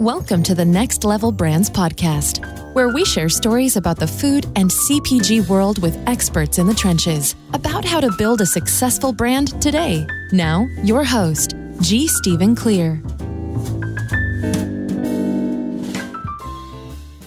Welcome to the Next Level Brands podcast, where we share stories about the food and CPG world with experts in the trenches about how to build a successful brand today. Now, your host, G. Stephen Clear.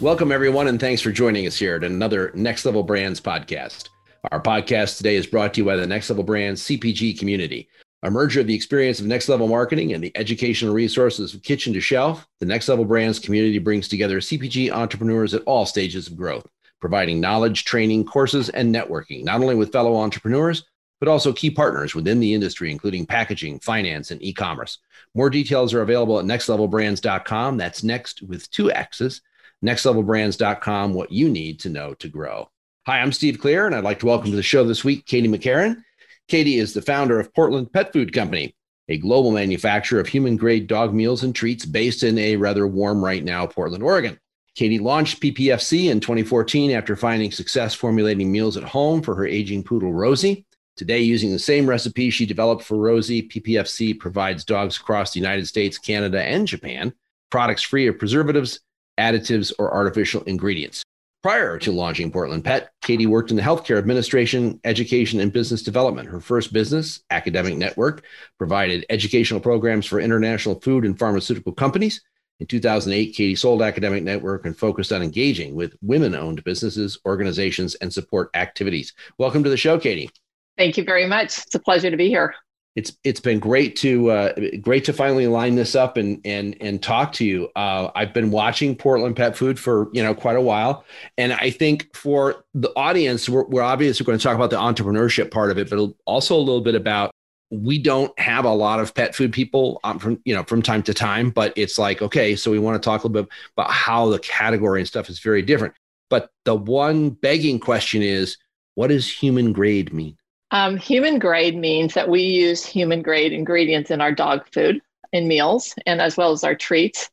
Welcome, everyone, and thanks for joining us here at another Next Level Brands podcast. Our podcast today is brought to you by the Next Level Brands CPG community. A merger of the experience of Next Level Marketing and the educational resources of Kitchen to Shelf, the Next Level Brands community brings together CPG entrepreneurs at all stages of growth, providing knowledge, training, courses, and networking, not only with fellow entrepreneurs, but also key partners within the industry, including packaging, finance, and e commerce. More details are available at nextlevelbrands.com. That's next with two X's, nextlevelbrands.com, what you need to know to grow. Hi, I'm Steve Clear, and I'd like to welcome to the show this week Katie McCarron. Katie is the founder of Portland Pet Food Company, a global manufacturer of human grade dog meals and treats based in a rather warm right now Portland, Oregon. Katie launched PPFC in 2014 after finding success formulating meals at home for her aging poodle, Rosie. Today, using the same recipe she developed for Rosie, PPFC provides dogs across the United States, Canada, and Japan products free of preservatives, additives, or artificial ingredients. Prior to launching Portland Pet, Katie worked in the healthcare administration, education, and business development. Her first business, Academic Network, provided educational programs for international food and pharmaceutical companies. In 2008, Katie sold Academic Network and focused on engaging with women owned businesses, organizations, and support activities. Welcome to the show, Katie. Thank you very much. It's a pleasure to be here it's it's been great to uh, great to finally line this up and and and talk to you. Uh, I've been watching Portland Pet Food for you know quite a while, and I think for the audience, we're, we're obviously going to talk about the entrepreneurship part of it, but also a little bit about we don't have a lot of pet food people um, from you know from time to time, but it's like okay, so we want to talk a little bit about how the category and stuff is very different. But the one begging question is, what does human grade mean? Um, human grade means that we use human grade ingredients in our dog food in meals and as well as our treats.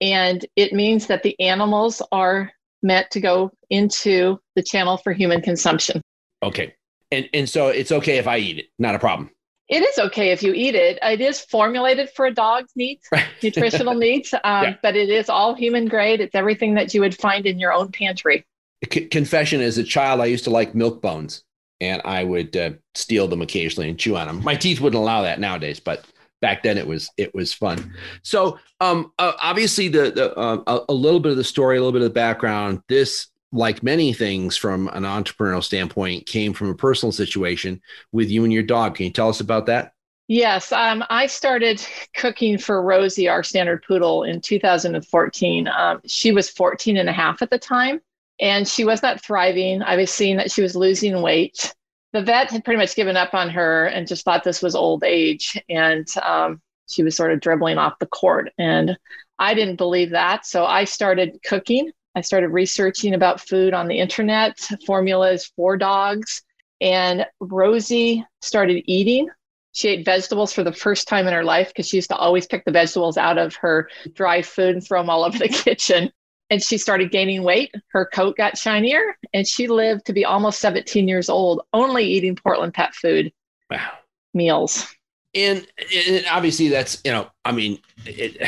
And it means that the animals are meant to go into the channel for human consumption. Okay. And, and so it's okay if I eat it, not a problem. It is okay if you eat it. It is formulated for a dog's needs, nutritional needs, um, yeah. but it is all human grade. It's everything that you would find in your own pantry. C- confession as a child, I used to like milk bones and I would uh, steal them occasionally and chew on them. My teeth wouldn't allow that nowadays, but back then it was it was fun. So um, uh, obviously the, the uh, a, little bit of the story, a little bit of the background. This, like many things from an entrepreneurial standpoint, came from a personal situation with you and your dog. Can you tell us about that? Yes, um, I started cooking for Rosie, our standard poodle, in 2014. Um, she was 14 and a half at the time and she was not thriving. I was seeing that she was losing weight. The vet had pretty much given up on her and just thought this was old age, and um, she was sort of dribbling off the court. And I didn't believe that, so I started cooking. I started researching about food on the internet, formulas for dogs, and Rosie started eating. She ate vegetables for the first time in her life because she used to always pick the vegetables out of her dry food and throw them all over the kitchen and she started gaining weight. Her coat got shinier, and she lived to be almost 17 years old, only eating Portland pet food wow. meals. And, and, obviously, that's, you know, I mean, it,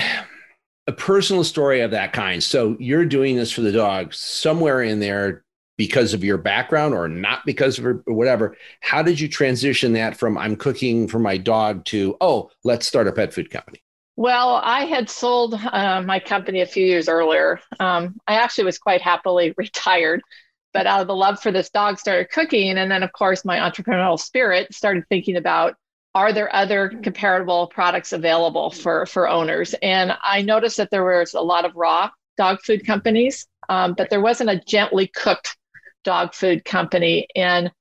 a personal story of that kind. So you're doing this for the dog somewhere in there because of your background or not because of or whatever. How did you transition that from I'm cooking for my dog to, oh, let's start a pet food company? Well, I had sold uh, my company a few years earlier. Um, I actually was quite happily retired, but out of the love for this dog, started cooking. And then, of course, my entrepreneurial spirit started thinking about are there other comparable products available for, for owners? And I noticed that there was a lot of raw dog food companies, um, but there wasn't a gently cooked dog food company. And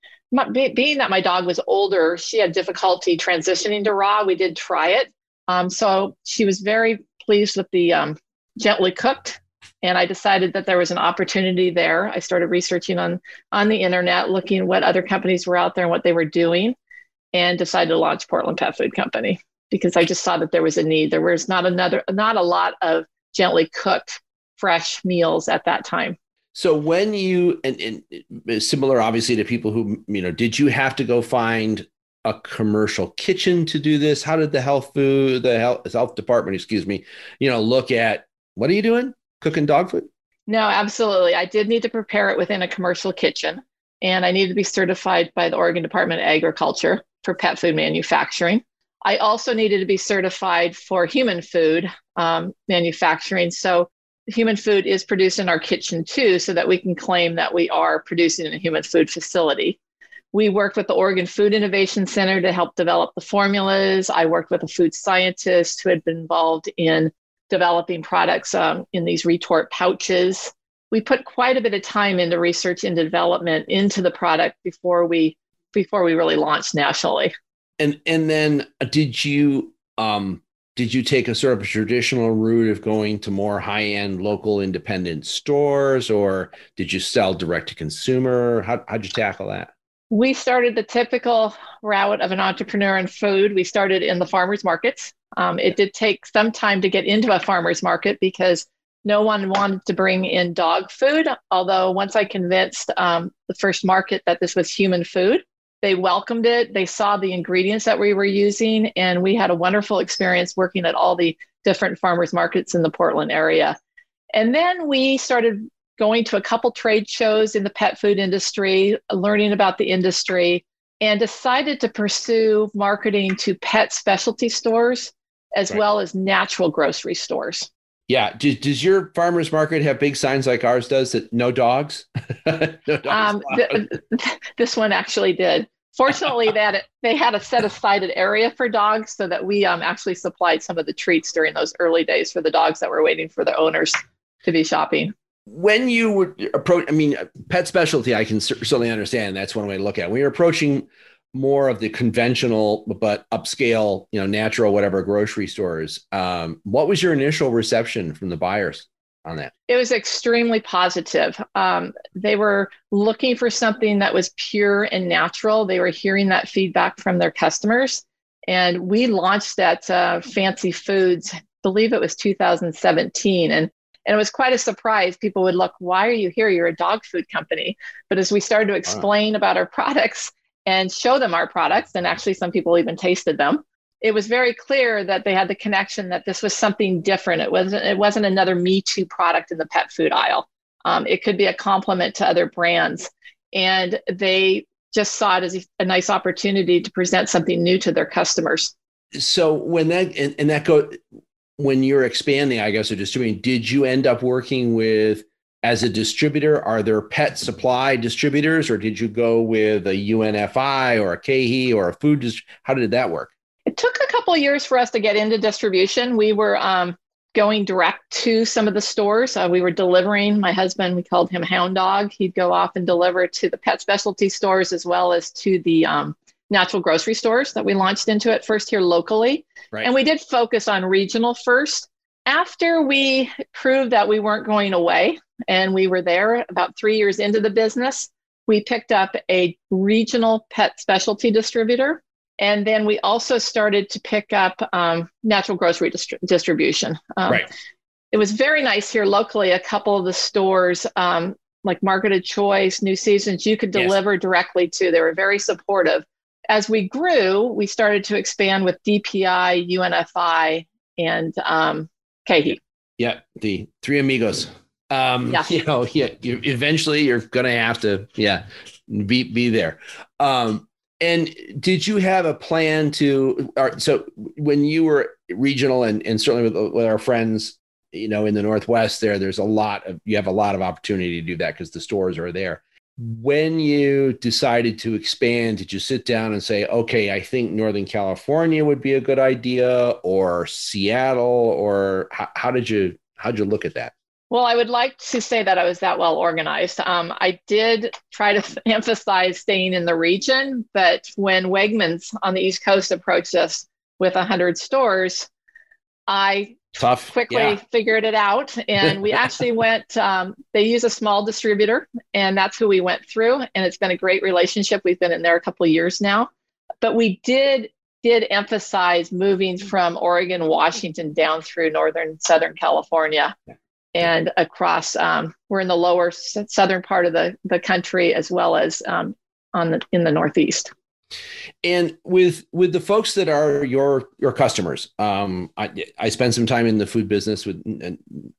being that my dog was older, she had difficulty transitioning to raw. We did try it um, so she was very pleased with the um, gently cooked, and I decided that there was an opportunity there. I started researching on on the internet, looking what other companies were out there and what they were doing, and decided to launch Portland Pet Food Company because I just saw that there was a need. There was not another, not a lot of gently cooked fresh meals at that time. So when you and, and similar, obviously, to people who you know, did you have to go find a commercial kitchen to do this? How did the health food, the health, health department, excuse me, you know, look at what are you doing? Cooking dog food? No, absolutely. I did need to prepare it within a commercial kitchen, and I needed to be certified by the Oregon Department of Agriculture for pet food manufacturing. I also needed to be certified for human food um, manufacturing. So, human food is produced in our kitchen too, so that we can claim that we are producing in a human food facility. We worked with the Oregon Food Innovation Center to help develop the formulas. I worked with a food scientist who had been involved in developing products um, in these retort pouches. We put quite a bit of time into research and development into the product before we before we really launched nationally. And and then uh, did you um did you take a sort of a traditional route of going to more high end local independent stores or did you sell direct to consumer? How, how'd you tackle that? We started the typical route of an entrepreneur in food. We started in the farmers markets. Um, it did take some time to get into a farmers market because no one wanted to bring in dog food. Although once I convinced um, the first market that this was human food, they welcomed it. They saw the ingredients that we were using, and we had a wonderful experience working at all the different farmers markets in the Portland area. And then we started going to a couple trade shows in the pet food industry, learning about the industry, and decided to pursue marketing to pet specialty stores as right. well as natural grocery stores. Yeah. Does, does your farmers market have big signs like ours does that no dogs? no dogs um, th- this one actually did. Fortunately, that they had a set aside area for dogs so that we um, actually supplied some of the treats during those early days for the dogs that were waiting for the owners to be shopping when you were approach, I mean, pet specialty, I can certainly understand. That's one way to look at it. When you're approaching more of the conventional but upscale, you know, natural whatever grocery stores, um, what was your initial reception from the buyers on that? It was extremely positive. Um, they were looking for something that was pure and natural. They were hearing that feedback from their customers, and we launched at uh, Fancy Foods. I believe it was 2017, and and it was quite a surprise. People would look, why are you here? You're a dog food company. But as we started to explain wow. about our products and show them our products, and actually some people even tasted them, it was very clear that they had the connection that this was something different. It wasn't it wasn't another Me Too product in the pet food aisle. Um, it could be a complement to other brands, and they just saw it as a nice opportunity to present something new to their customers. So when that and, and that go when you're expanding, I guess, or distributing, did you end up working with as a distributor? Are there pet supply distributors, or did you go with a UNFI or a KeHE or a food? Dist- How did that work? It took a couple years for us to get into distribution. We were um, going direct to some of the stores. Uh, we were delivering. My husband, we called him Hound Dog. He'd go off and deliver to the pet specialty stores as well as to the um, natural grocery stores that we launched into it first here locally. Right. And we did focus on regional first. After we proved that we weren't going away and we were there about three years into the business, we picked up a regional pet specialty distributor. And then we also started to pick up um, natural grocery distri- distribution. Um, right. It was very nice here locally. A couple of the stores, um, like Market of Choice, New Seasons, you could deliver yes. directly to. They were very supportive as we grew, we started to expand with DPI, UNFI, and um, KeHE. Yeah, the three amigos. Um, yeah. You know, yeah, you, eventually you're going to have to, yeah, be, be there. Um, and did you have a plan to, or, so when you were regional and, and certainly with, with our friends, you know, in the Northwest there, there's a lot of, you have a lot of opportunity to do that because the stores are there when you decided to expand, did you sit down and say, okay, I think Northern California would be a good idea or Seattle or how, how did you, how did you look at that? Well, I would like to say that I was that well organized. Um, I did try to emphasize staying in the region, but when Wegmans on the East Coast approached us with 100 stores, I tough quickly yeah. figured it out and we actually went um, they use a small distributor and that's who we went through and it's been a great relationship. We've been in there a couple of years now. But we did did emphasize moving from oregon washington down through northern southern california and across um, we're in the lower southern part of the, the country as well as um, on the in the northeast and with with the folks that are your your customers, um, I I spend some time in the food business with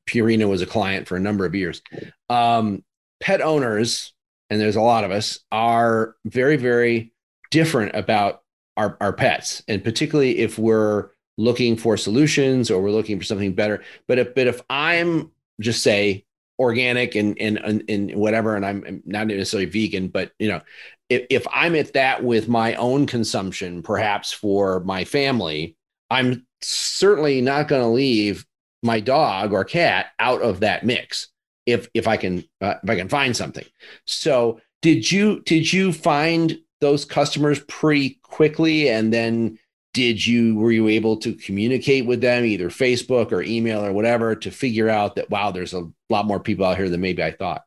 Purina was a client for a number of years. Um, pet owners, and there's a lot of us, are very, very different about our, our pets. And particularly if we're looking for solutions or we're looking for something better. But if, but if I'm just say organic and, and, and, whatever, and I'm not necessarily vegan, but you know, if, if I'm at that with my own consumption, perhaps for my family, I'm certainly not going to leave my dog or cat out of that mix if if I can uh, if I can find something. So did you did you find those customers pretty quickly and then did you were you able to communicate with them either Facebook or email or whatever to figure out that wow there's a lot more people out here than maybe I thought.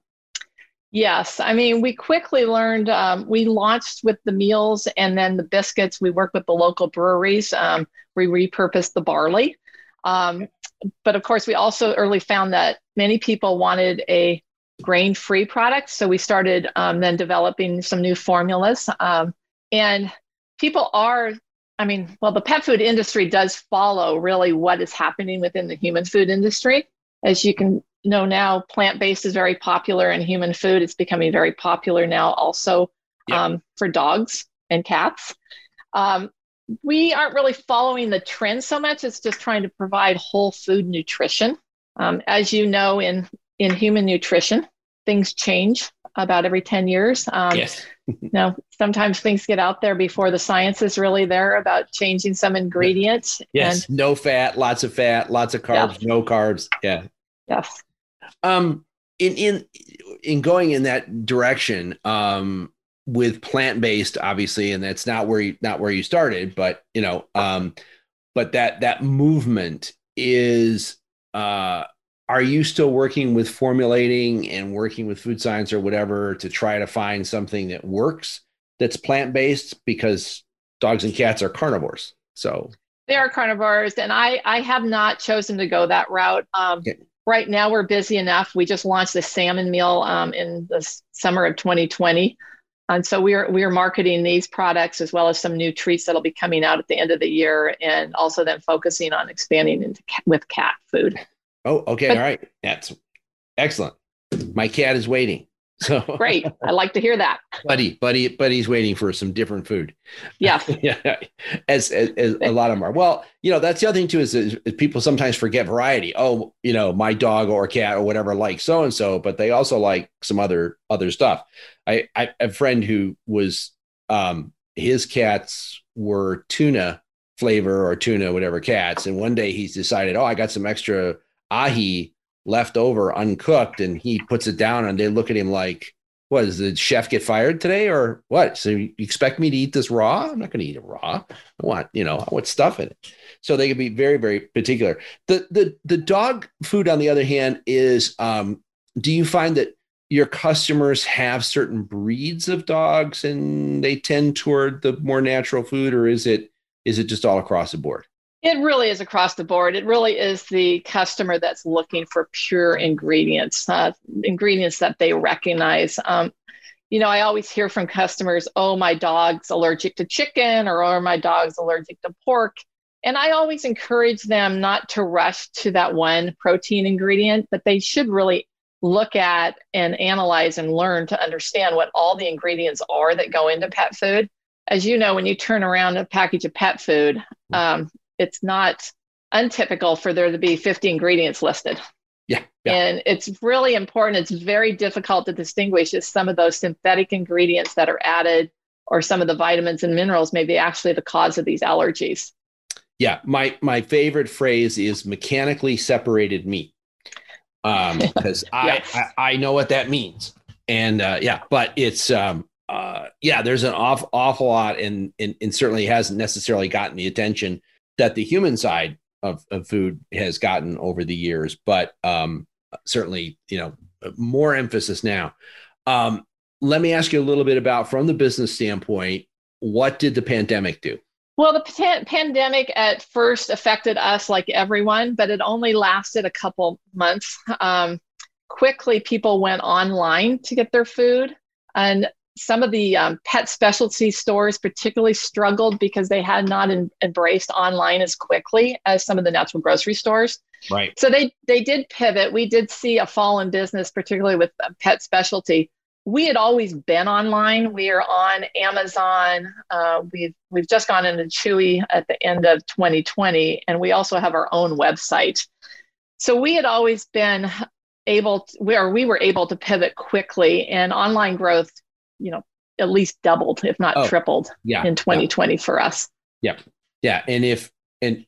Yes, I mean we quickly learned. Um, we launched with the meals and then the biscuits. We worked with the local breweries. Um, we repurposed the barley. Um, but of course, we also early found that many people wanted a grain free product. So we started um, then developing some new formulas. Um, and people are, I mean, well, the pet food industry does follow really what is happening within the human food industry. As you can know now, plant based is very popular in human food. It's becoming very popular now also yep. um, for dogs and cats. Um, we aren't really following the trend so much. It's just trying to provide whole food nutrition. Um, as you know, in in human nutrition, things change about every 10 years. Um, yes. you know, sometimes things get out there before the science is really there about changing some ingredients. Yes. And, no fat, lots of fat, lots of carbs, no carbs. Yeah. Yes. Um, in, in, in going in that direction, um, with plant-based, obviously, and that's not where you, not where you started, but you know, um, but that, that movement is, uh, are you still working with formulating and working with food science or whatever to try to find something that works that's plant based because dogs and cats are carnivores so. They are carnivores and i i have not chosen to go that route. Um, okay. Right now we're busy enough we just launched the salmon meal um, in the summer of 2020 and so we're we're marketing these products as well as some new treats that'll be coming out at the end of the year and also then focusing on expanding into with cat food Oh, okay. But, all right. That's excellent. My cat is waiting. So great. I like to hear that. Buddy, buddy, buddy's waiting for some different food. Yeah. yeah. As, as, as, a lot of them are. Well, you know, that's the other thing too is, is, people sometimes forget variety. Oh, you know, my dog or cat or whatever like so and so, but they also like some other other stuff. I, I a friend who was um his cats were tuna flavor or tuna, whatever cats. And one day he's decided, oh, I got some extra ahi left over uncooked and he puts it down and they look at him like what does the chef get fired today or what? So you expect me to eat this raw? I'm not going to eat it raw. I want you know i want stuff in it. So they can be very very particular. The the the dog food on the other hand is um do you find that your customers have certain breeds of dogs and they tend toward the more natural food or is it is it just all across the board it really is across the board. It really is the customer that's looking for pure ingredients, uh, ingredients that they recognize. Um, you know, I always hear from customers, oh, my dog's allergic to chicken or, oh, my dog's allergic to pork. And I always encourage them not to rush to that one protein ingredient, but they should really look at and analyze and learn to understand what all the ingredients are that go into pet food. As you know, when you turn around a package of pet food, um, it's not untypical for there to be 50 ingredients listed. Yeah, yeah. And it's really important. It's very difficult to distinguish if some of those synthetic ingredients that are added or some of the vitamins and minerals may be actually the cause of these allergies. Yeah, my my favorite phrase is mechanically separated meat. Um, because I, I, I know what that means. And uh, yeah, but it's um uh yeah, there's an awful awful lot and, and and certainly hasn't necessarily gotten the attention that the human side of, of food has gotten over the years, but um, certainly, you know, more emphasis now. Um, let me ask you a little bit about from the business standpoint, what did the pandemic do? Well, the p- pandemic at first affected us like everyone, but it only lasted a couple months. Um, quickly, people went online to get their food. And some of the um, pet specialty stores particularly struggled because they had not in, embraced online as quickly as some of the natural grocery stores. Right. So they they did pivot. We did see a fall in business, particularly with pet specialty. We had always been online. We are on Amazon. Uh, we've we've just gone into Chewy at the end of 2020, and we also have our own website. So we had always been able to, where we were able to pivot quickly, and online growth, you know, at least doubled, if not oh, tripled, yeah, in 2020 yeah. for us. Yep. Yeah. And if and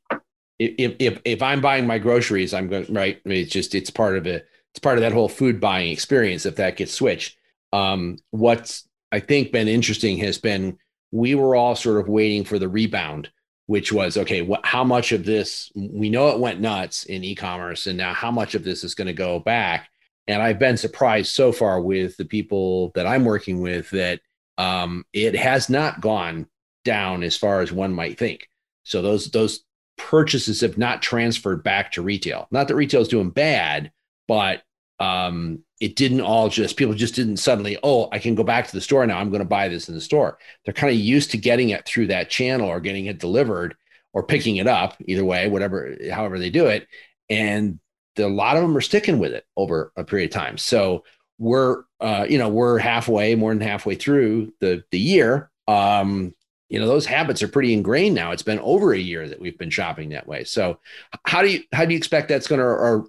if if if I'm buying my groceries, I'm going right. I mean, it's just it's part of it. It's part of that whole food buying experience. If that gets switched, um, what's I think been interesting has been we were all sort of waiting for the rebound, which was okay. What how much of this we know it went nuts in e-commerce, and now how much of this is going to go back? And I've been surprised so far with the people that I'm working with that um, it has not gone down as far as one might think. So those those purchases have not transferred back to retail. Not that retail is doing bad, but um, it didn't all just people just didn't suddenly oh I can go back to the store now I'm going to buy this in the store. They're kind of used to getting it through that channel or getting it delivered or picking it up either way, whatever however they do it, and the, a lot of them are sticking with it over a period of time. So we're uh, you know we're halfway more than halfway through the the year. Um, you know those habits are pretty ingrained now. It's been over a year that we've been shopping that way. So how do you how do you expect that's going to or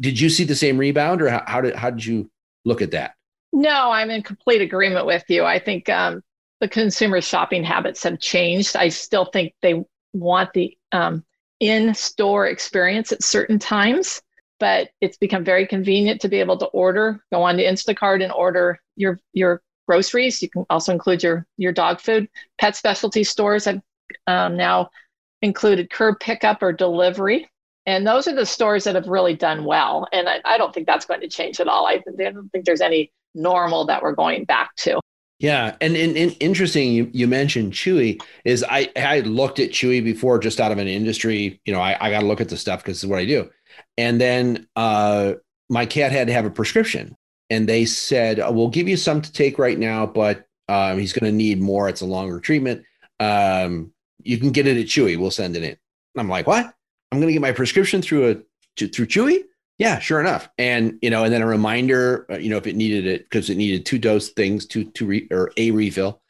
did you see the same rebound or how, how did how did you look at that? No i'm in complete agreement with you. I think um, the consumer shopping habits have changed. I still think they want the um, in-store experience at certain times but it's become very convenient to be able to order go on to instacart and order your your groceries. You can also include your your dog food. Pet specialty stores have um, now included curb pickup or delivery, and those are the stores that have really done well. And I, I don't think that's going to change at all. I, I don't think there's any normal that we're going back to. Yeah, and, and, and, interesting you, you mentioned Chewy is I I looked at Chewy before just out of an industry, you know, I, I got to look at the stuff because it's what I do. And then uh, my cat had to have a prescription and they said, oh, "We'll give you some to take right now, but um, he's going to need more. It's a longer treatment. Um, you can get it at Chewy. We'll send it in." I'm like, "What? I'm going to get my prescription through a through Chewy?" Yeah, sure enough. And you know, and then a reminder, uh, you know, if it needed it because it needed two dose things, two two re, or a refill.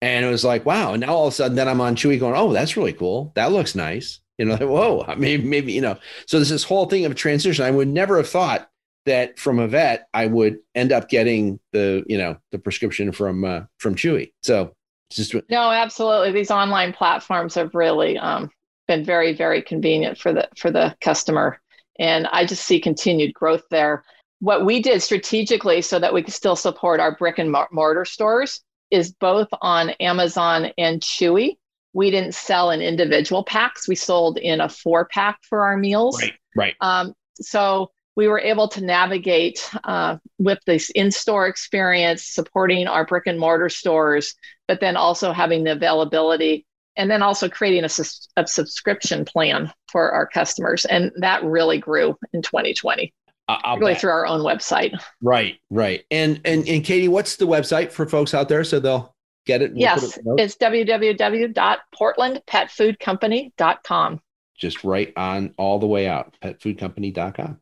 And it was like, wow. And now all of a sudden, then I'm on Chewy going, oh, that's really cool. That looks nice. You know, like, whoa, maybe, maybe, you know. So there's this whole thing of transition. I would never have thought that from a vet I would end up getting the you know the prescription from uh, from Chewy. So just no, absolutely. These online platforms have really um, been very very convenient for the for the customer, and I just see continued growth there. What we did strategically so that we could still support our brick and mortar stores is both on Amazon and Chewy. We didn't sell in individual packs. We sold in a four pack for our meals. Right. Right. Um, so we were able to navigate uh, with this in-store experience supporting our brick and mortar stores but then also having the availability and then also creating a, a subscription plan for our customers and that really grew in 2020 I'll really bet. through our own website right right and and and katie what's the website for folks out there so they'll get it we'll yes it it's www.portlandpetfoodcompany.com just right on all the way out petfoodcompany.com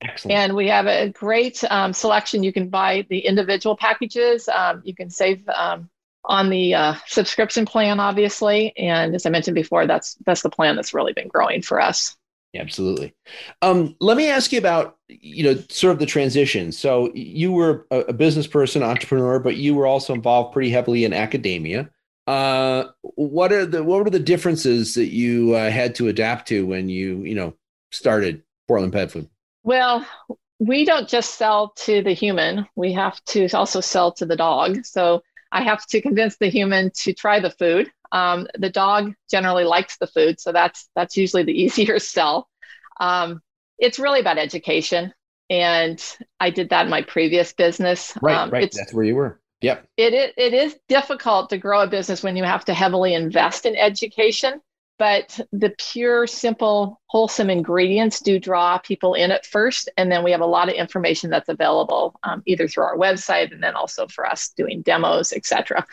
Excellent. And we have a great um, selection. You can buy the individual packages. Um, you can save um, on the uh, subscription plan, obviously. And as I mentioned before, that's that's the plan that's really been growing for us. Absolutely. Um, let me ask you about you know sort of the transition. So you were a, a business person, entrepreneur, but you were also involved pretty heavily in academia. Uh, what are the what were the differences that you uh, had to adapt to when you you know started Portland Pet Food? Well, we don't just sell to the human, we have to also sell to the dog. So I have to convince the human to try the food. Um, the dog generally likes the food, so that's that's usually the easier sell. Um, it's really about education, and I did that in my previous business. Right, um, right. That's where you were. Yep. It, it it is difficult to grow a business when you have to heavily invest in education but the pure, simple, wholesome ingredients do draw people in at first. And then we have a lot of information that's available um, either through our website and then also for us doing demos, etc.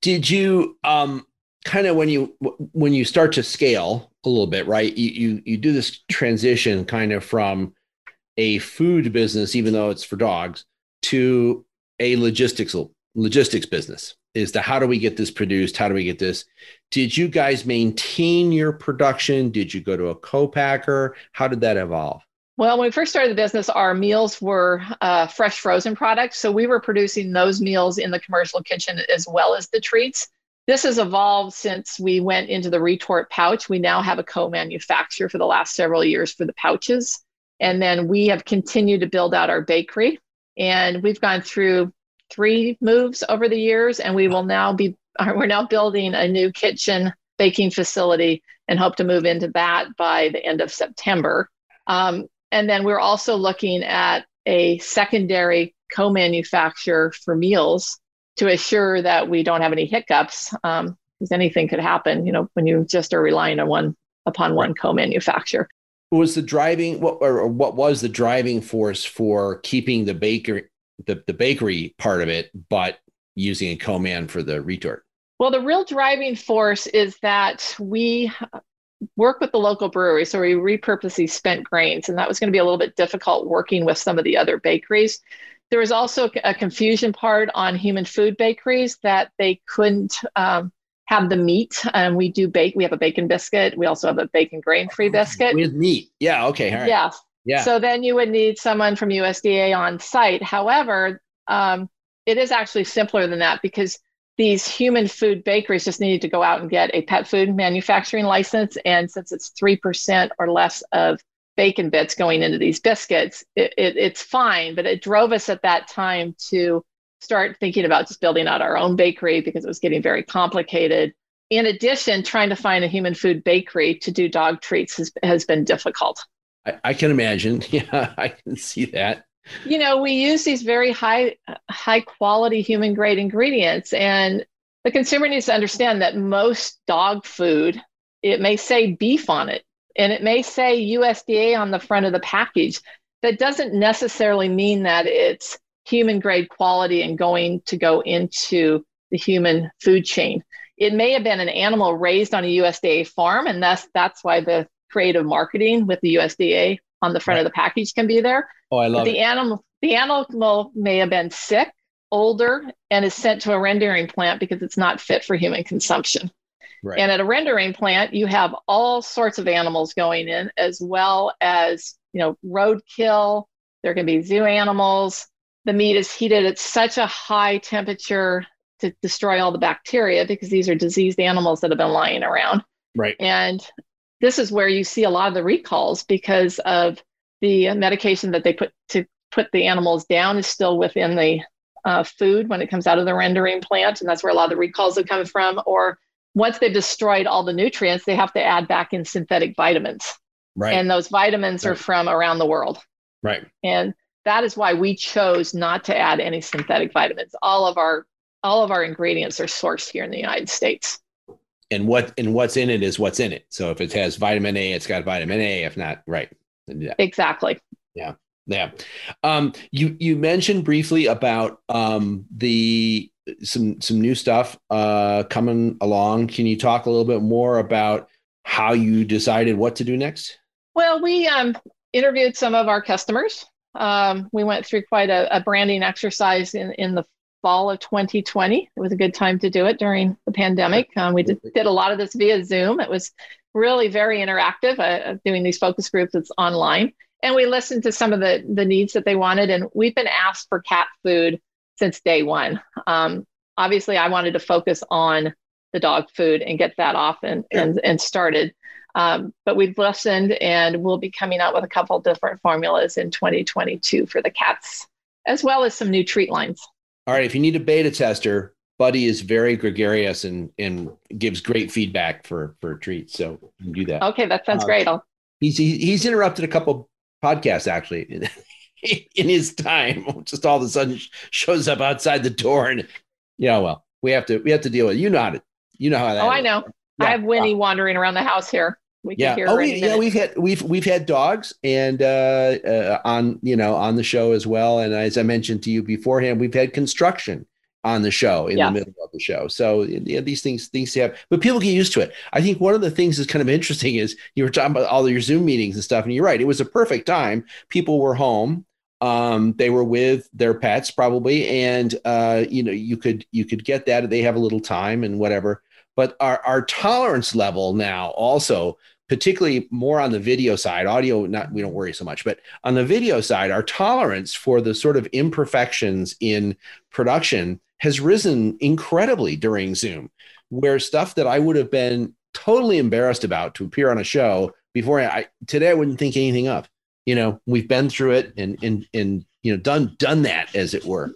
Did you, um, kind of when you when you start to scale a little bit, right? You you you do this transition kind of from a food business, even though it's for dogs, to a logistics logistics business. Is the how do we get this produced? How do we get this? Did you guys maintain your production? Did you go to a co-packer? How did that evolve? Well, when we first started the business, our meals were uh, fresh frozen products. So we were producing those meals in the commercial kitchen as well as the treats. This has evolved since we went into the retort pouch. We now have a co manufacturer for the last several years for the pouches. And then we have continued to build out our bakery. And we've gone through three moves over the years, and we will now be, we're now building a new kitchen baking facility and hope to move into that by the end of September. Um, and then we're also looking at a secondary co manufacturer for meals to assure that we don't have any hiccups, because um, anything could happen, you know, when you just are relying on one upon one co manufacturer. Was the driving what or what was the driving force for keeping the bakery the, the bakery part of it, but using a co-man for the retort? Well, the real driving force is that we work with the local brewery. So we repurpose these spent grains, and that was going to be a little bit difficult working with some of the other bakeries. There was also a confusion part on human food bakeries that they couldn't um, have the meat. And we do bake. We have a bacon biscuit. We also have a bacon grain-free biscuit with meat. Yeah. Okay. All right. Yeah. Yeah. So then you would need someone from USDA on site. However, um, it is actually simpler than that because these human food bakeries just needed to go out and get a pet food manufacturing license. And since it's 3% or less of bacon bits going into these biscuits, it, it, it's fine. But it drove us at that time to start thinking about just building out our own bakery because it was getting very complicated. In addition, trying to find a human food bakery to do dog treats has, has been difficult. I, I can imagine. Yeah, I can see that. You know we use these very high high quality human grade ingredients and the consumer needs to understand that most dog food it may say beef on it and it may say USDA on the front of the package. That doesn't necessarily mean that it's human grade quality and going to go into the human food chain. It may have been an animal raised on a USDA farm and that's that's why the creative marketing with the USDA on the front right. of the package can be there. Oh, I love the it. animal. The animal may have been sick, older, and is sent to a rendering plant because it's not fit for human consumption. Right. And at a rendering plant, you have all sorts of animals going in, as well as you know roadkill. There can be zoo animals. The meat is heated at such a high temperature to destroy all the bacteria because these are diseased animals that have been lying around. Right. And this is where you see a lot of the recalls because of the medication that they put to put the animals down is still within the uh, food when it comes out of the rendering plant. And that's where a lot of the recalls have come from. Or once they've destroyed all the nutrients, they have to add back in synthetic vitamins. Right. And those vitamins right. are from around the world. Right. And that is why we chose not to add any synthetic vitamins. All of our all of our ingredients are sourced here in the United States and what and what's in it is what's in it. So if it has vitamin A, it's got vitamin A. If not, right. Yeah. Exactly. Yeah. Yeah. Um, you you mentioned briefly about um, the some some new stuff uh, coming along. Can you talk a little bit more about how you decided what to do next? Well, we um, interviewed some of our customers. Um, we went through quite a, a branding exercise in, in the fall of 2020. It was a good time to do it during the pandemic. Um, we did, did, a lot of this via Zoom. It was really very interactive, uh, doing these focus groups It's online. And we listened to some of the, the needs that they wanted. And we've been asked for cat food since day one. Um, obviously, I wanted to focus on the dog food and get that off and, and, and started. Um, but we've listened and we'll be coming out with a couple different formulas in 2022 for the cats, as well as some new treat lines all right, if you need a beta tester, Buddy is very gregarious and and gives great feedback for for treats. So you can do that. Okay, that sounds uh, great. I'll... He's he's interrupted a couple podcasts actually in, his time. Just all of a sudden shows up outside the door and yeah, well, we have to we have to deal with it. You know how to you know how that. Oh, is. I know. Yeah. I have Winnie wandering around the house here. We yeah. oh, we, yeah. We've had we've we've had dogs and uh, uh, on you know on the show as well. And as I mentioned to you beforehand, we've had construction on the show in yeah. the middle of the show. So yeah, these things things have, but people get used to it. I think one of the things that's kind of interesting is you were talking about all your Zoom meetings and stuff, and you're right. It was a perfect time. People were home. Um, they were with their pets probably, and uh, you know you could you could get that. They have a little time and whatever. But our our tolerance level now also particularly more on the video side audio not we don't worry so much but on the video side our tolerance for the sort of imperfections in production has risen incredibly during zoom where stuff that i would have been totally embarrassed about to appear on a show before i today i wouldn't think anything of. You know we've been through it and and and you know done done that as it were.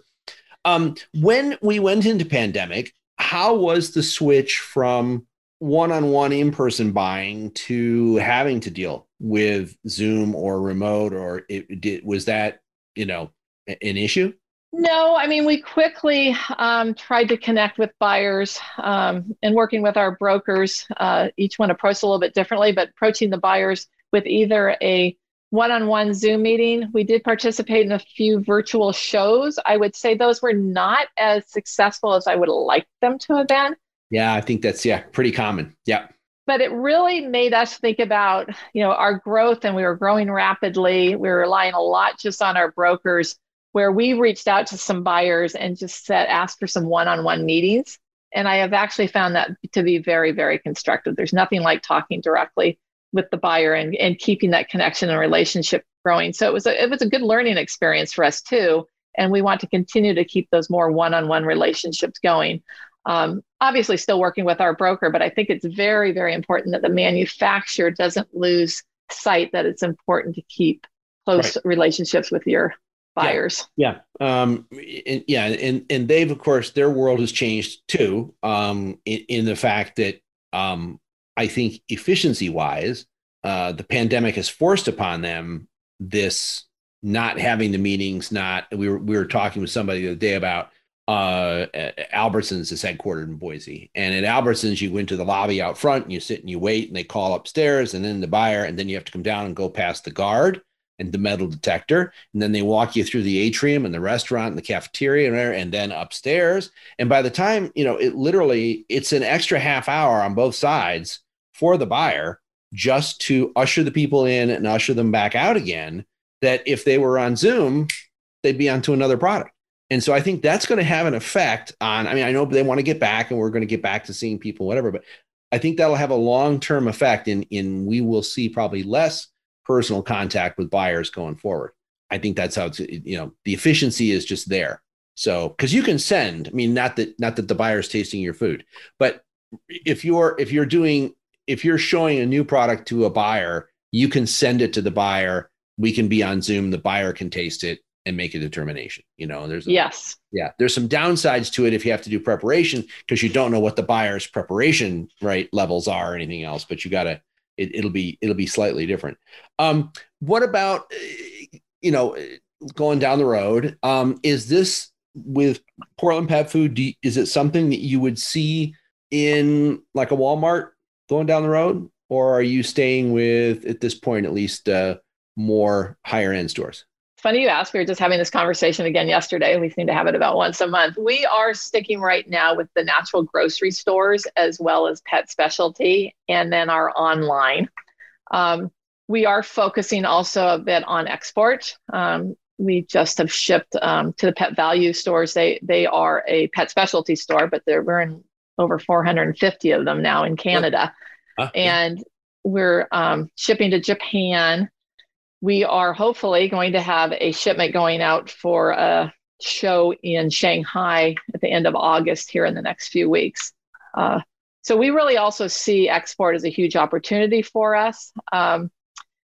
Um when we went into pandemic how was the switch from one-on-one in-person buying to having to deal with zoom or remote or it did was that you know an issue? No i mean we quickly um, tried to connect with buyers um, and working with our brokers uh, each one approached a little bit differently but approaching the buyers with either a one-on-one zoom meeting we did participate in a few virtual shows i would say those were not as successful as i would like them to have been yeah, I think that's yeah, pretty common. Yeah. But it really made us think about, you know, our growth and we were growing rapidly. We were relying a lot just on our brokers where we reached out to some buyers and just said asked for some one-on-one meetings. And I have actually found that to be very, very constructive. There's nothing like talking directly with the buyer and, and keeping that connection and relationship growing. So it was a it was a good learning experience for us too. And we want to continue to keep those more one-on-one relationships going. Um, obviously, still working with our broker, but I think it's very, very important that the manufacturer doesn't lose sight that it's important to keep close right. relationships with your buyers. Yeah, yeah. Um, and, yeah, and and they've of course their world has changed too. Um, in, in the fact that um, I think efficiency wise, uh, the pandemic has forced upon them this not having the meetings. Not we were we were talking with somebody the other day about uh, Albertsons is headquartered in Boise. And at Albertsons, you go into the lobby out front and you sit and you wait and they call upstairs and then the buyer, and then you have to come down and go past the guard and the metal detector. And then they walk you through the atrium and the restaurant and the cafeteria and, then upstairs. And by the time, you know, it literally, it's an extra half hour on both sides for the buyer just to usher the people in and usher them back out again. That if they were on Zoom, they'd be onto another product. And so I think that's going to have an effect on, I mean, I know they want to get back and we're going to get back to seeing people, whatever, but I think that'll have a long-term effect in, in we will see probably less personal contact with buyers going forward. I think that's how it's, you know, the efficiency is just there. So, cause you can send, I mean, not that, not that the buyer's tasting your food, but if you're, if you're doing, if you're showing a new product to a buyer, you can send it to the buyer. We can be on Zoom. The buyer can taste it and make a determination. You know, there's a, yes, yeah, there's some downsides to it if you have to do preparation because you don't know what the buyer's preparation right levels are or anything else. But you got to it, will be it'll be slightly different. Um, what about you know going down the road? Um, is this with Portland Pet Food? You, is it something that you would see in like a Walmart going down the road, or are you staying with at this point at least uh, more higher end stores? Funny you ask. We were just having this conversation again yesterday. We seem to have it about once a month. We are sticking right now with the natural grocery stores as well as pet specialty and then our online. Um, we are focusing also a bit on export. Um, we just have shipped um, to the Pet Valu stores. They they are a pet specialty store, but they're, we're in over 450 of them now in Canada. Uh, and we're um, shipping to Japan we are hopefully going to have a shipment going out for a show in Shanghai at the end of August here in the next few weeks. Uh, so we really also see export as a huge opportunity for us. Um,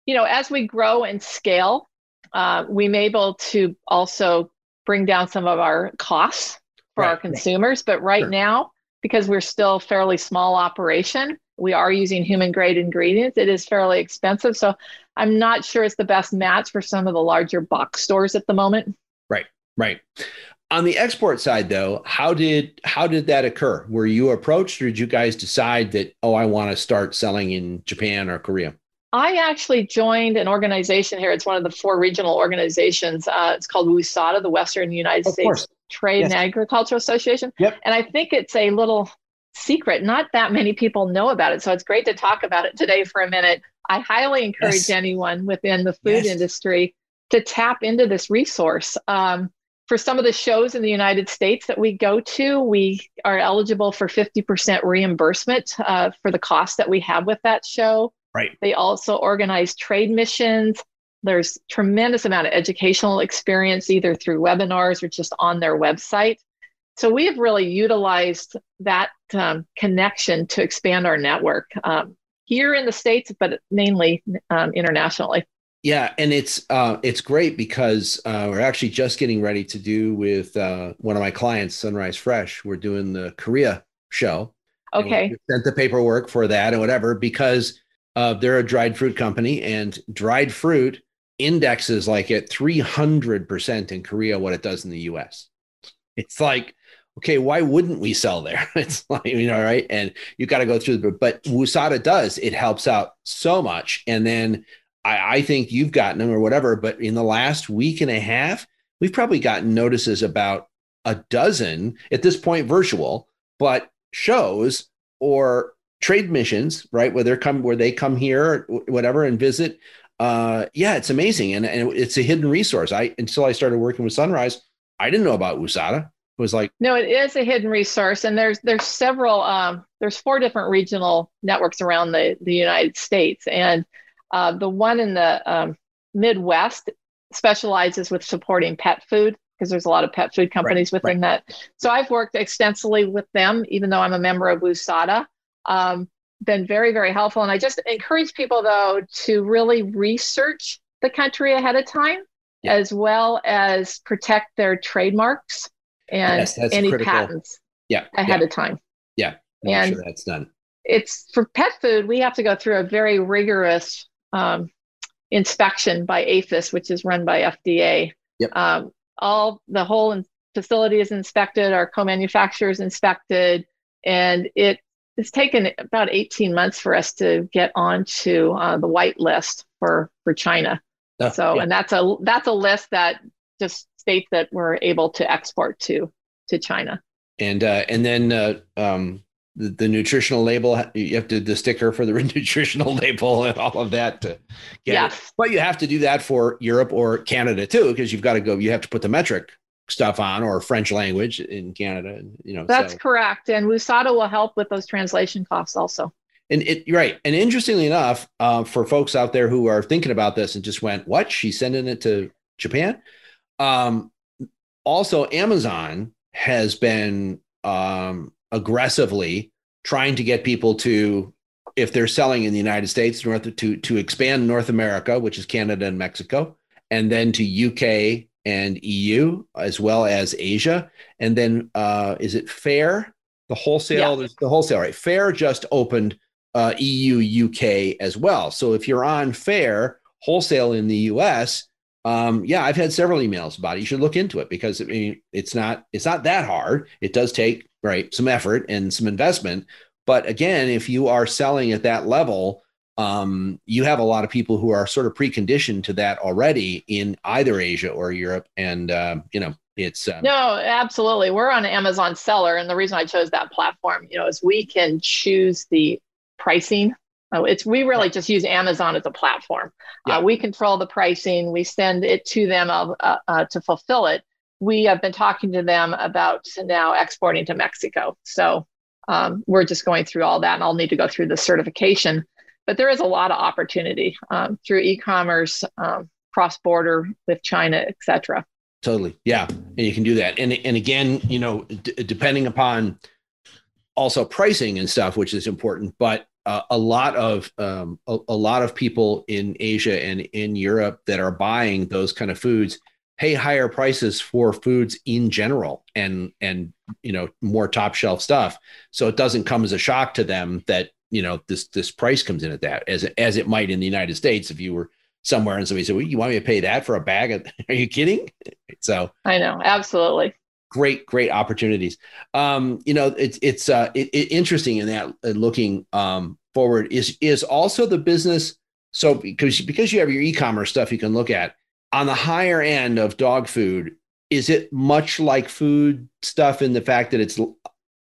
you know, as we grow and scale, uh, we may be able to also bring down some of our costs for right. our consumers. But right sure. now, because we're still fairly small operation, we are using human grade ingredients. It is fairly expensive. So I'm not sure it's the best match for some of the larger box stores at the moment. Right, right. On the export side though, how did how did that occur? Were you approached or did you guys decide that oh I want to start selling in Japan or Korea? I actually joined an organization here. It's one of the four regional organizations. Uh, it's called WUSATA, the Western United of States course. Trade yes. and Agricultural Association. Yep. And I think it's a little secret. Not that many people know about it. So it's great to talk about it today for a minute. I highly encourage yes. anyone within the food yes. industry to tap into this resource. Um, for some of the shows in the United States that we go to, we are eligible for 50% reimbursement uh, for the cost that we have with that show. Right. They also organize trade missions. There's tremendous amount of educational experience, either through webinars or just on their website. So we have really utilized that um, connection to expand our network um, here in the states, but mainly um, internationally. Yeah, and it's uh, it's great because uh, we're actually just getting ready to do with uh, one of my clients, Sunrise Fresh. We're doing the Korea show. Okay. Sent the paperwork for that and whatever because uh, they're a dried fruit company, and dried fruit indexes like at three hundred percent in Korea what it does in the U.S. It's like okay, why wouldn't we sell there? It's like, you know, right. And you got to go through the, but WUSATA does, it helps out so much. And then I, I think you've gotten them or whatever, but in the last week and a half, we've probably gotten notices about a dozen at this point virtual, but shows or trade missions, right? Where they're come, where they come here, whatever, and visit. Uh, yeah, it's amazing, and, and it's a hidden resource. I until I started working with Sunrise, I didn't know about WUSATA was like no it is a hidden resource and there's there's several um, there's four different regional networks around the the united states and uh, the one in the um, midwest specializes with supporting pet food because there's a lot of pet food companies right, within right. that so i've worked extensively with them even though i'm a member of WUSATA Um, been very very helpful and i just encourage people though to really research the country ahead of time yeah. as well as protect their trademarks and yes, any critical. patents yeah, ahead yeah. of time. Yeah, and sure that's done. It's for pet food. We have to go through a very rigorous um, inspection by APHIS, which is run by FDA. Yep. Um, all the whole facility is inspected. Our co-manufacturer is inspected, and it it's taken about 18 months for us to get onto uh, the white list for for China. Oh, so, yeah. and that's a that's a list that just states that we're able to export to to China. And uh, and then uh, um, the, the, nutritional label, you have to the sticker for the nutritional label and all of that to get yes. it. But you have to do that for Europe or Canada too, because you've got to go. You have to put the metric stuff on or French language in Canada. You know, that's so. correct. And WUSATA will help with those translation costs also. And it right. And interestingly enough, uh, for folks out there who are thinking about this and just went, "What? She's sending it to Japan?" Um, also, Amazon has been um, aggressively trying to get people to, if they're selling in the United States, north to to expand North America, which is Canada and Mexico, and then to UK and EU as well as Asia, and then uh, is it Faire? The wholesale, yeah. the wholesale, right? Faire just opened uh, EU UK as well. So if you're on Faire wholesale in the US, um, yeah, I've had several emails about it. You should look into it because I mean, it's not it's not that hard. It does take right some effort and some investment, but again, if you are selling at that level, um, you have a lot of people who are sort of preconditioned to that already in either Asia or Europe, and uh, you know, it's um, no, absolutely. We're on Amazon Seller, and the reason I chose that platform, you know, is we can choose the pricing Oh, it's we really just use Amazon as a platform. Yeah. Uh, we control the pricing. We send it to them uh, uh, to fulfill it. We have been talking to them about now exporting to Mexico. So um, we're just going through all that, and I'll need to go through the certification. But there is a lot of opportunity um, through e-commerce, um, cross-border with China, et cetera. Totally, yeah, and you can do that. And and again, you know, d- depending upon also pricing and stuff, which is important, but uh, a lot of um, a, a, lot of people in Asia and in Europe that are buying those kind of foods pay higher prices for foods in general and and you know more top shelf stuff. So it doesn't come as a shock to them that you know this this price comes in at that as as it might in the United States if you were somewhere and somebody said well, you want me to pay that for a bag of, are you kidding? So I know. Absolutely great great opportunities um you know it's it's uh it, it, interesting in that uh, looking um forward is is also the business so because because you have your e-commerce stuff you can look at on the higher end of dog food is it much like food stuff in the fact that it's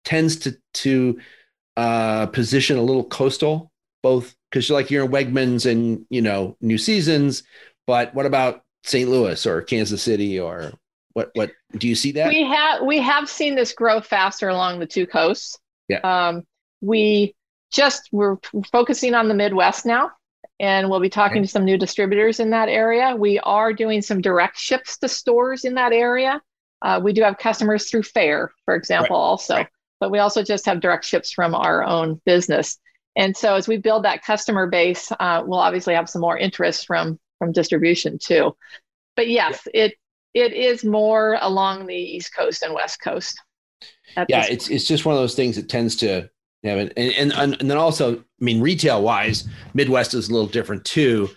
tends to to uh, position a little coastal, both because you're like you're in Wegmans and you know New Seasons, but what about St. Louis or Kansas City or what? What do you see that? We have we have seen this grow faster along the two coasts. Yeah. Um, we just we're focusing on the Midwest now, and we'll be talking to some new distributors in that area. We are doing some direct ships to stores in that area. Uh, we do have customers through Faire, for example, right. also. Right but we also just have direct ships from our own business. And so as we build that customer base, uh, we'll obviously have some more interest from from distribution too. But yes, yeah. it it is more along the East Coast and West Coast. Yeah, it's it's just one of those things that tends to have it, and, and and then also, I mean, retail wise, Midwest is a little different too.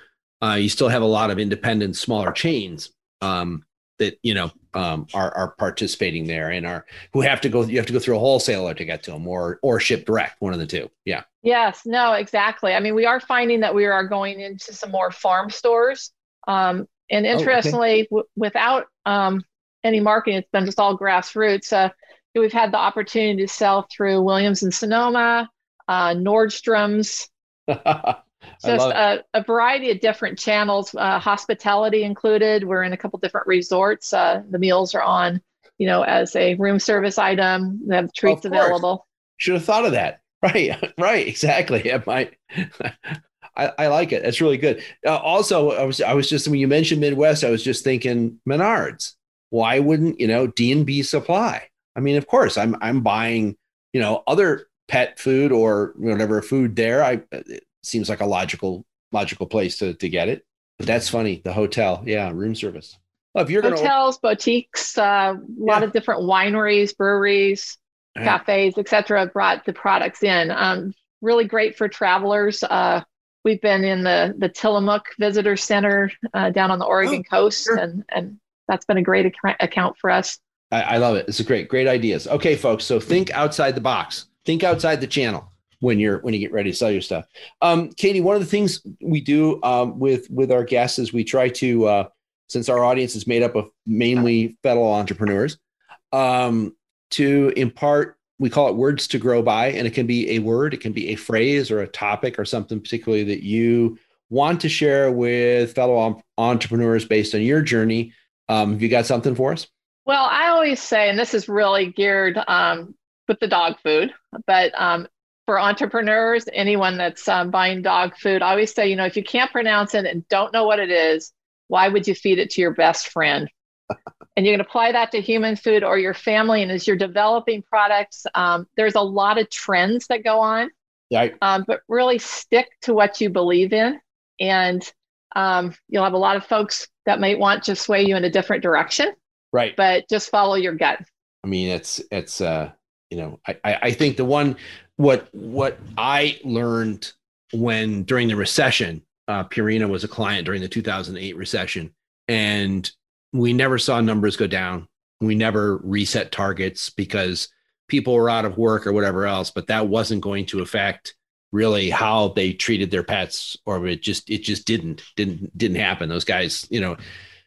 Uh, you still have a lot of independent, smaller chains um, that you know um, are are participating there and are who have to go you have to go through a wholesaler to get to them or or ship direct one of the two yeah yes no exactly i mean we are finding that we are going into some more farm stores um, and interestingly oh, okay. w- without um, any marketing it's been just all grassroots uh, we've had the opportunity to sell through williams and sonoma uh, nordstrom's just a, a, variety of different channels, uh, hospitality included. We're in a couple different resorts. Uh, the meals are on, you know, as a room service item. They have treats available. Should have thought of that. Right, right, exactly. Yeah, my, I, I like it. It's really good. Uh, also, I was I was just when you mentioned Midwest, I was just thinking Menards. Why wouldn't you know D and B Supply? I mean, of course, I'm I'm buying you know other pet food or whatever food there. I seems like a logical logical place to to get it. But that's funny. The hotel, yeah, room service. Well, if you're hotels, gonna... boutiques, uh, a lot yeah. of different wineries, breweries, yeah. cafes, etc., brought the products in. Um, really great for travelers. Uh, we've been in the the Tillamook Visitor Center uh, down on the Oregon oh, coast, sure. and and that's been a great ac- account for us. I, I love it. It's a great, great ideas. Okay, folks. So think outside the box. Think outside the channel when you're when you get ready to sell your stuff. Um, Katie, one of the things we do um, with with our guests is we try to, uh, since our audience is made up of mainly fellow entrepreneurs, um, to impart. We call it words to grow by, and it can be a word, it can be a phrase or a topic or something particularly that you want to share with fellow entrepreneurs based on your journey. Um, have you got something for us? Well, I always say, and this is really geared um, with the dog food, but um, for entrepreneurs, anyone that's um, buying dog food, I always say, you know, if you can't pronounce it and don't know what it is, why would you feed it to your best friend? And you can apply that to human food or your family. And as you're developing products, um, there's a lot of trends that go on. Yeah. Um, but really stick to what you believe in. And um, you'll have a lot of folks that might want to sway you in a different direction. Right. But just follow your gut. I mean, it's, it's, uh, you know, I, I think the one what what I learned when during the recession, uh, Purina was a client during the 2008 recession, and we never saw numbers go down. We never reset targets because people were out of work or whatever else, but that wasn't going to affect really how they treated their pets or it just it just didn't didn't didn't happen. Those guys you know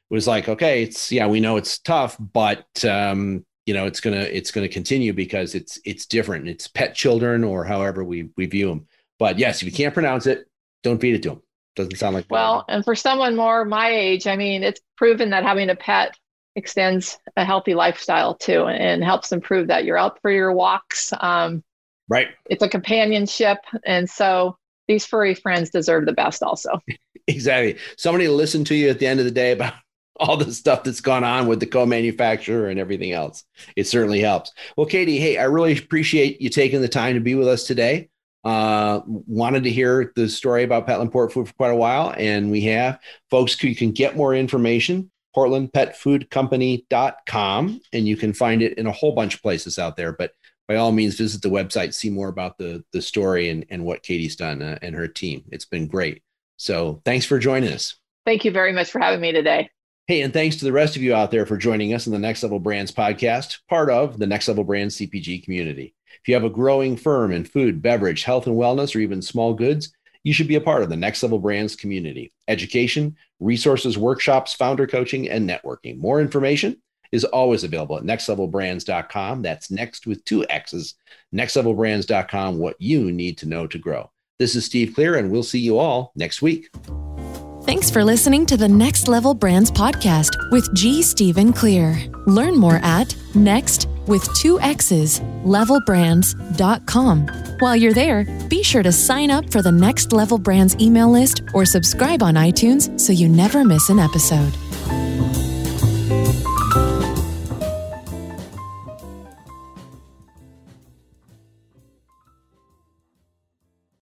was like okay it's yeah we know it's tough but um you know it's gonna it's gonna continue because it's it's different. It's pet children or however we we view them but yes if you can't pronounce it don't feed it to them doesn't sound like well and for someone more my age i mean it's proven that having a pet extends a healthy lifestyle too and helps improve that you're out for your walks um, right it's a companionship and so these furry friends deserve the best also exactly somebody to listen to you at the end of the day about all the stuff that's gone on with the co-manufacturer and everything else. It certainly helps. Well, Katie, hey, I really appreciate you taking the time to be with us today. Uh, wanted to hear the story about Petland Port Food for quite a while, and we have. Folks. You can get more information portlandpetfoodcompany.com and you can find it in a whole bunch of places out there. But by all means visit the website see more about the the story and, and what katie's done uh, and her team. It's been great. So thanks for joining us. Thank you very much for having me today. Hey, and thanks to the rest of you out there for joining us in the Next Level Brands podcast, part of the Next Level Brands CPG community. If you have a growing firm in food, beverage, health and wellness, or even small goods, you should be a part of the Next Level Brands community. Education, resources, workshops, founder coaching, and networking. More information is always available at nextlevelbrands.com. That's next with two X's, nextlevelbrands.com, what you need to know to grow. This is Steve Clear, and we'll see you all next week. Thanks for listening to the Next Level Brands podcast with G. Stephen Clear. Learn more at next with two X's levelbrands.com. While you're there, be sure to sign up for the Next Level Brands email list or subscribe on iTunes so you never miss an episode.